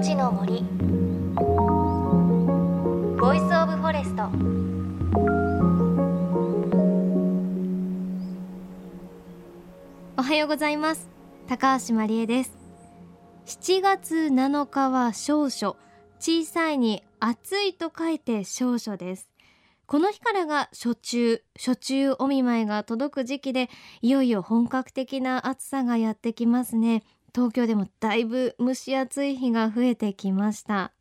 命の森。ボイスオブフォレスト。おはようございます。高橋真理恵です。7月7日は小暑小さいに暑いと書いて小暑です。この日からが暑中。暑中お見舞いが届く時期でいよいよ本格的な暑さがやってきますね。東京でもだいぶ蒸し暑い日が増えてきました。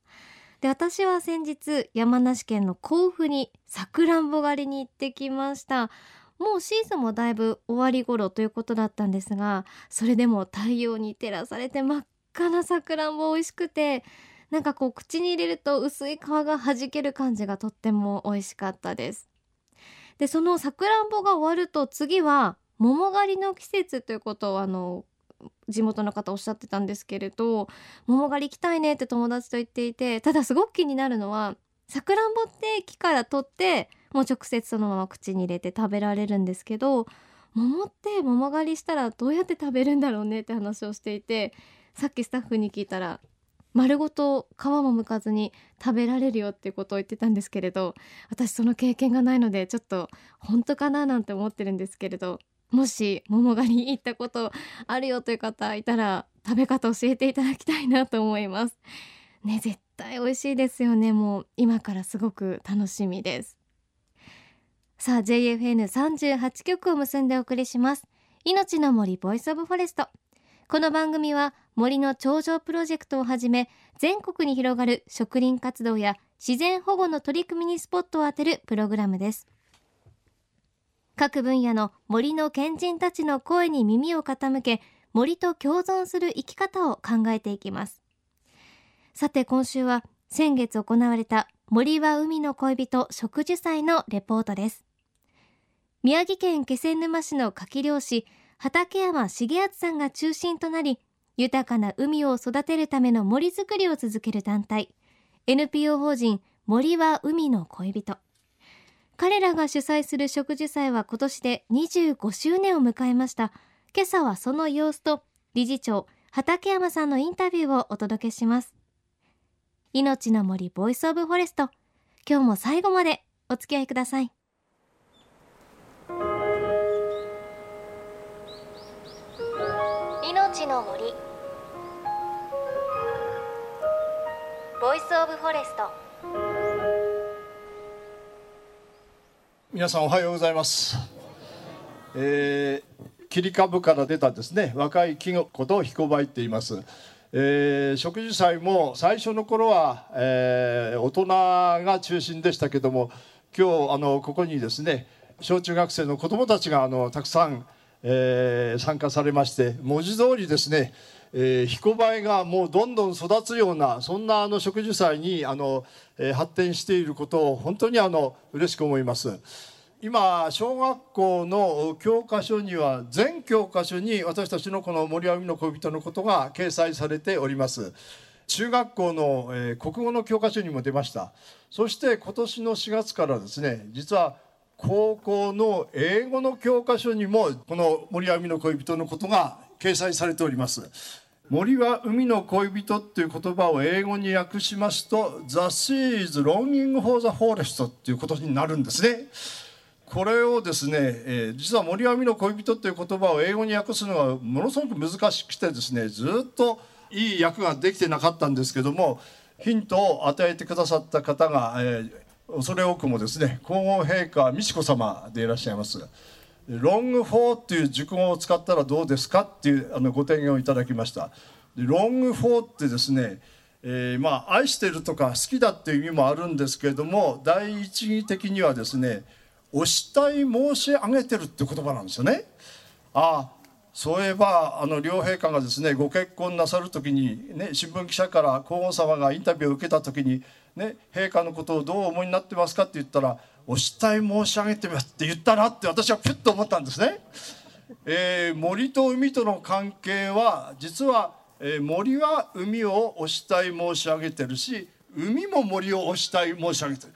で私は先日山梨県の甲府にさくらんぼ狩りに行ってきました。もうシーズンもだいぶ終わり頃ということだったんですがそれでも太陽に照らされて真っ赤なさくらんぼ美味しくてなんかこう口に入れると薄い皮が弾ける感じがとっても美味しかったです。でそのさくらんぼが終わると次は桃狩りの季節ということをあの地元の方おっしゃってたんですけれど桃狩り行きたいねって友達と言っていてただすごく気になるのはさくらんぼって木から取ってもう直接そのまま口に入れて食べられるんですけど桃って桃狩りしたらどうやって食べるんだろうねって話をしていてさっきスタッフに聞いたら丸ごと皮も剥かずに食べられるよっていうことを言ってたんですけれど私その経験がないのでちょっと本当かななんて思ってるんですけれどもし桃狩りに行ったことあるよという方いたら食べ方教えていただきたいなと思います。ね絶対美味しいですよね。もう今からすごく楽しみです。さあ JFN38 曲を結んでお送りします。命の森ボイスオブフォレスト。この番組は森の長城プロジェクトをはじめ全国に広がる植林活動や自然保護の取り組みにスポットを当てるプログラムです。各分野の森の賢人たちの声に耳を傾け森と共存する生き方を考えていきます。さて今週は先月行われた森は海の恋人植樹祭のレポートです。宮城県気仙沼市の牡蠣漁師畠山重敦さんが中心となり豊かな海を育てるための森づくりを続ける団体 NPO 法人森は海の恋人。彼らが主催する植樹祭は今年で25周年を迎えました。今朝はその様子と理事長畠山さんのインタビューをお届けします。命の森ボイスオブフォレスト。今日も最後までお付き合いください。命の森。ボイスオブフォレスト。皆さんおはようございます、えー、切り株から出たですね若い木のことを彦梅って言います、えー、植樹祭も最初の頃は、えー、大人が中心でしたけども今日あのここにですね小中学生の子どもたちがあのたくさん、えー、参加されまして文字通りですねえー、彦梅がもうどんどん育つようなそんなあの植樹祭にあの、えー、発展していることを本当にあの嬉しく思います。今小学校の教科書には全教科書に私たちのこの森は海の恋人のことが掲載されております中学校の、国語の教科書にも出ましたそして今年の4月からですね実は高校の英語の教科書にもこの森は海の恋人のことが掲載されております。森は海の恋人っていう言葉を英語に訳しますと The sea is longing for the forest っていうことになるんですね。これをですね、えー、実は森は海の恋人っていう言葉を英語に訳すのがものすごく難しくてですねずっといい訳ができてなかったんですけどもヒントを与えてくださった方が、えー、恐れ多くもですね皇后陛下美智子様でいらっしゃいます。ロングフォーっていう熟語を使ったらどうですかっていうあのご提言をいただきましたでロングフォーってですね、えー、まあ愛してるとか好きだっていう意味もあるんですけれども第一義的にはですねお慕い申し上げてるって言葉なんですよねああそういえばあの両陛下がですねご結婚なさる時に、ね、新聞記者から皇后様がインタビューを受けた時に、ね、陛下のことをどうお思いになってますかって言ったらお慕い申し上げてますって言ったなって私はピュッと思ったんですね。えー、森と海との関係は実は、えー、森は海をお慕い申し上げてるし海も森をお慕い申し上げてる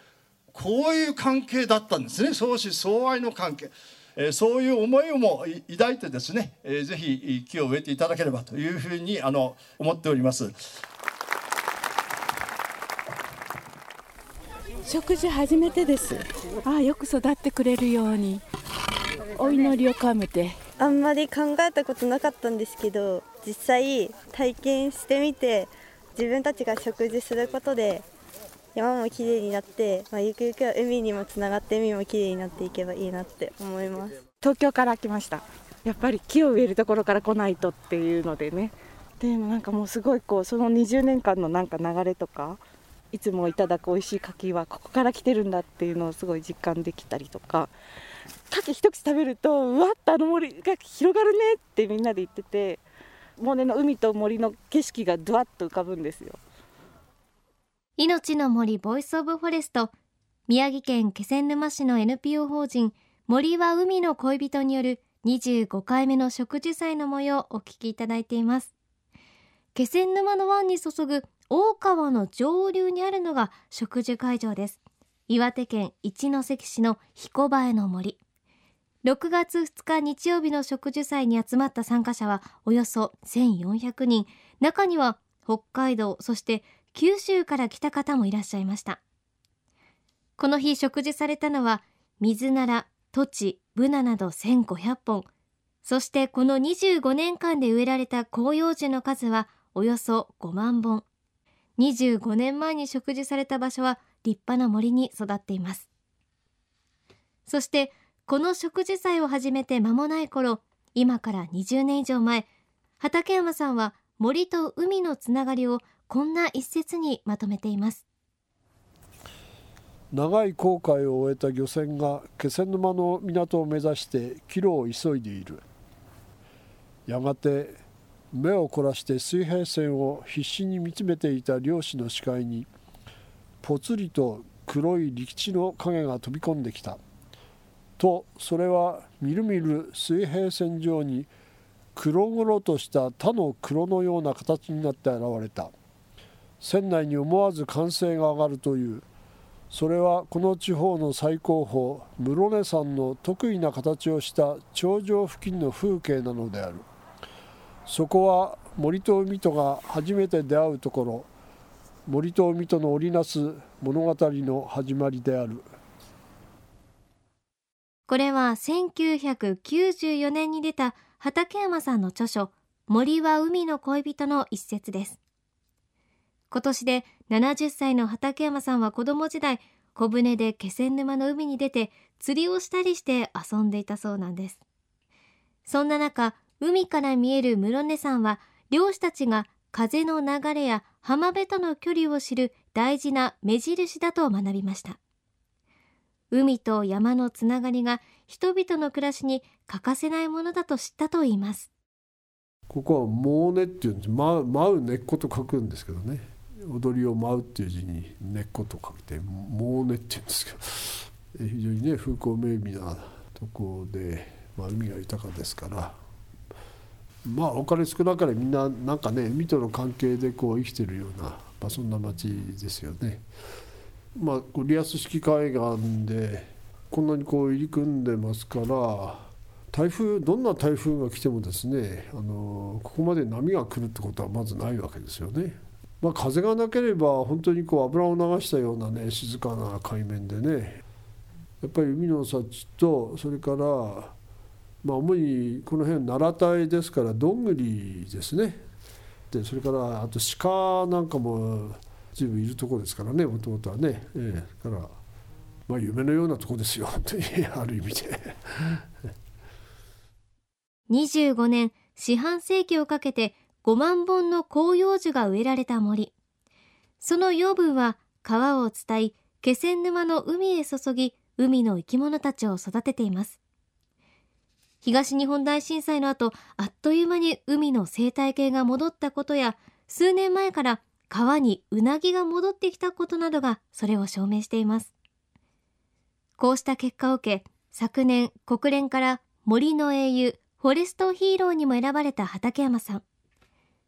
こういう関係だったんですね相思相愛の関係、えー、そういう思いをも抱いてですね、えー、ぜひ木を植えていただければというふうにあの思っております。食事初めてです。あよく育ってくれるように。お祈りを込めて。あんまり考えたことなかったんですけど実際体験してみて自分たちが食事することで山もきれいになって、まあ、ゆくゆくは海にもつながって海もきれいになっていけばいいなって思います。東京から来ました。やっぱり木を植えるところから来ないとっていうのでね。でなんかもうすごいこうその20年間のなんか流れとかいつもいただく美味しい柿はここから来てるんだっていうのをすごい実感できたりとか牡蠣一口食べるとうわっとあの森が広がるねってみんなで言っててモネの海と森の景色がドワッと浮かぶんですよ。命の森ボイスオブフォレスト宮城県気仙沼市の NPO 法人森は海の恋人による25回目の植樹祭の模様をお聞きいただいています。気仙沼の湾に注ぐ大川の上流にあるのが植樹会場です。岩手県一関市の彦映の森。6月2日日曜日の植樹祭に集まった参加者はおよそ1400人。中には北海道そして九州から来た方もいらっしゃいました。この日植樹されたのは水なら土地ブナなど1500本。そしてこの25年間で植えられた広葉樹の数はおよそ5万本。25年前に植樹された場所は立派な森に育っています。そしてこの植樹祭を始めて間もない頃今から20年以上前畠山さんは森と海のつながりをこんな一節にまとめています。長い航海を終えた漁船が気仙沼の港を目指して帰路を急いでいる。やがて目を凝らして水平線を必死に見つめていた漁師の視界にぽつりと黒い陸地の影が飛び込んできた。とそれはみるみる水平線上に黒々とした他の黒のような形になって現れた。船内に思わず歓声が上がるという。それはこの地方の最高峰室根山の得意な形をした頂上付近の風景なのである。そこは森と海とが初めて出会うところ。森と海との織りなす物語の始まりである。これは1994年に出た畠山さんの著書森は海の恋人の一節です。今年で70歳の畠山さんは子供時代小舟で気仙沼の海に出て釣りをしたりして遊んでいたそうなんです。そんな中海から見える室根山は漁師たちが風の流れや浜辺との距離を知る大事な目印だと学びました。海と山のつながりが人々の暮らしに欠かせないものだと知ったといいます。ここは「もうね」っていうんです。舞う根っこと書くんですけどね。踊りを舞うっていう字に根っこと書いて「もう。ね」っていうんですけど。非常にね風光明媚なとこで、まあ、海が豊かですから。まあお金少なかれみんななんかね海との関係でこう生きてるような、まあ、そんな町ですよね。まあ、リアス式海岸でこんなにこう入り組んでますから台風どんな台風が来てもですねあのここまで波が来るってことはまずないわけですよね。まあ、風がなければ本当にこう油を流したようなね静かな海面でねやっぱり海の幸とそれからまあ、主にこの辺奈良隊ですからどんぐりですね。でそれからあと鹿なんかも随分いるとこですからねもともとはね、ええ、からまあ夢のようなとこですよ。ある意味で。25年四半世紀をかけて5万本の広葉樹が植えられた森。その養分は川を伝い気仙沼の海へ注ぎ海の生き物たちを育てています。東日本大震災の後、あっという間に海の生態系が戻ったことや、数年前から川にうなぎが戻ってきたことなどがそれを証明しています。こうした結果を受け、昨年国連から森の英雄、フォレストヒーローにも選ばれた畠山さん。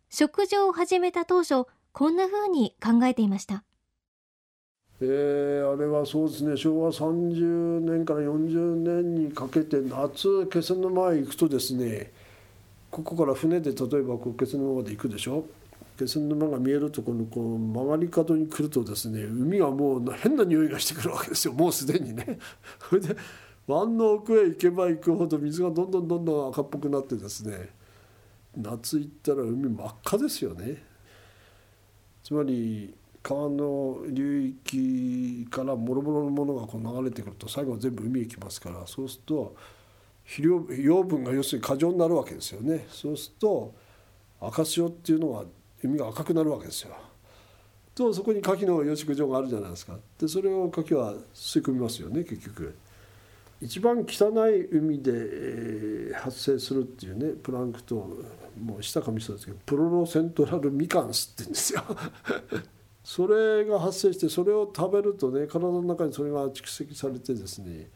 食事を始めた当初、こんな風に考えていました。えー、あれはそうですね昭和30年から40年にかけて夏気仙沼へ行くとですねここから船で例えばこう気仙沼まで行くでしょ？気仙沼が見えるところのこう曲がり角に来るとですね海がもう変な匂いがしてくるわけですよもうすでにね。それで湾の奥へ行けば行くほど水がどんどんどんどん赤っぽくなってですね夏行ったら海真っ赤ですよね。つまり川の流域からもろもろのものがこう流れてくると最後は全部海へ行きますからそうすると肥料養分が要するに過剰になるわけですよね。そうすると赤潮っていうのは海が赤くなるわけですよ。とそこに牡蠣の養殖場があるじゃないですか。でそれを牡蠣は吸い込みますよね結局。一番汚い海で、えー、発生するっていうねプランクトンもう下かみそうですけどプロロセントラルミカンスって言うんですよ。それが発生してそれを食べるとね体の中にそれが蓄積されてですね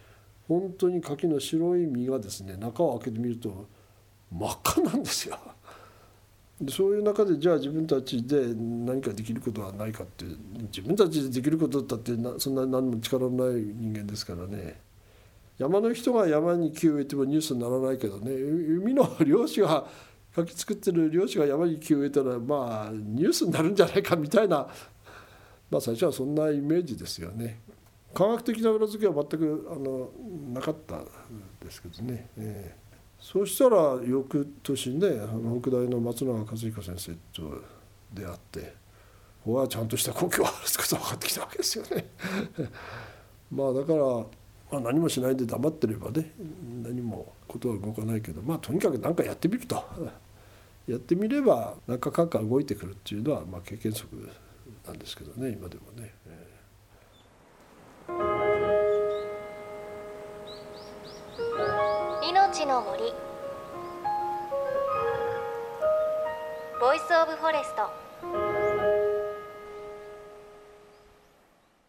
本当に牡蠣の白い身がですね中を開けてみると真っ赤なんですよ。そういう中でじゃあ自分たちで何かできることはないかって自分たちでできることだってそんな何も力のない人間ですからね山の人が山に木を植えてもニュースにならないけどね海の漁師が書き作ってる漁師が山に木を植えたらまあニュースになるんじゃないかみたいなまあ最初はそんなイメージですよね。科学的な裏付けは全くあのなかったんですけどね。えーそうしたら翌年ねあの北大の松永和彦先生と出会ってここはちゃんとした根拠があるってことが分かってきたわけですよね。まあだから、まあ、何もしないで黙ってればね何もことは動かないけどまあとにかく何かやってみるとやってみれば何かかんか動いてくるっていうのは、まあ、経験則なんですけどね今でもね。命の森。ボイスオブフォレスト。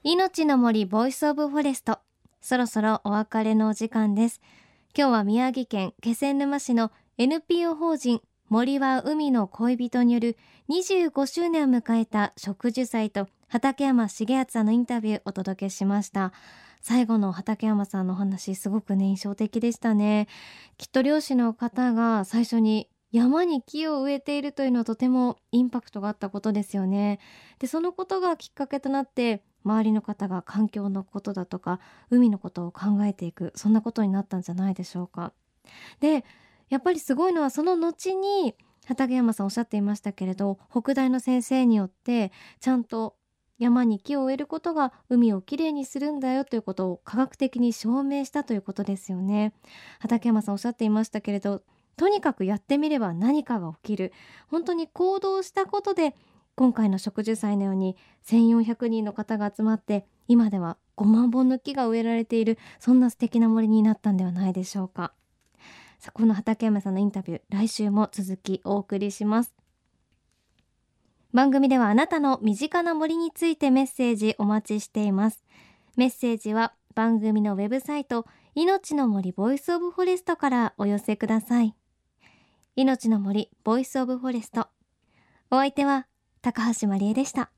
命の森ボイスオブフォレスト。そろそろお別れのお時間です。今日は宮城県気仙沼市の NPO 法人森は海の恋人による25周年を迎えた植樹祭と畠山重敦さんのインタビューお届けしました。最後の畠山さんの話すごくね印象的でしたね。きっと漁師の方が最初に山に木を植えているというのはとてもインパクトがあったことですよね。でそのことがきっかけとなって周りの方が環境のことだとか海のことを考えていくそんなことになったんじゃないでしょうか。でやっぱりすごいのはその後に畠山さんおっしゃっていましたけれど北大の先生によってちゃんと山に木を植えることが海をきれいにするんだよということを科学的に証明したということですよね。畠山さんおっしゃっていましたけれどとにかくやってみれば何かが起きる。本当に行動したことで今回の植樹祭のように1400人の方が集まって今では5万本の木が植えられているそんな素敵な森になったんではないでしょうか。さあこの畠山さんのインタビュー来週も続きお送りします。番組ではあなたの身近な森についてメッセージお待ちしています。メッセージは番組のウェブサイト命の森ボイスオブフォレストからお寄せください。命の森ボイスオブフォレスト。お相手は高橋真理恵でした。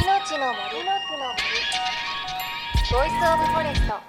命の森。ボイスオブフォレスト。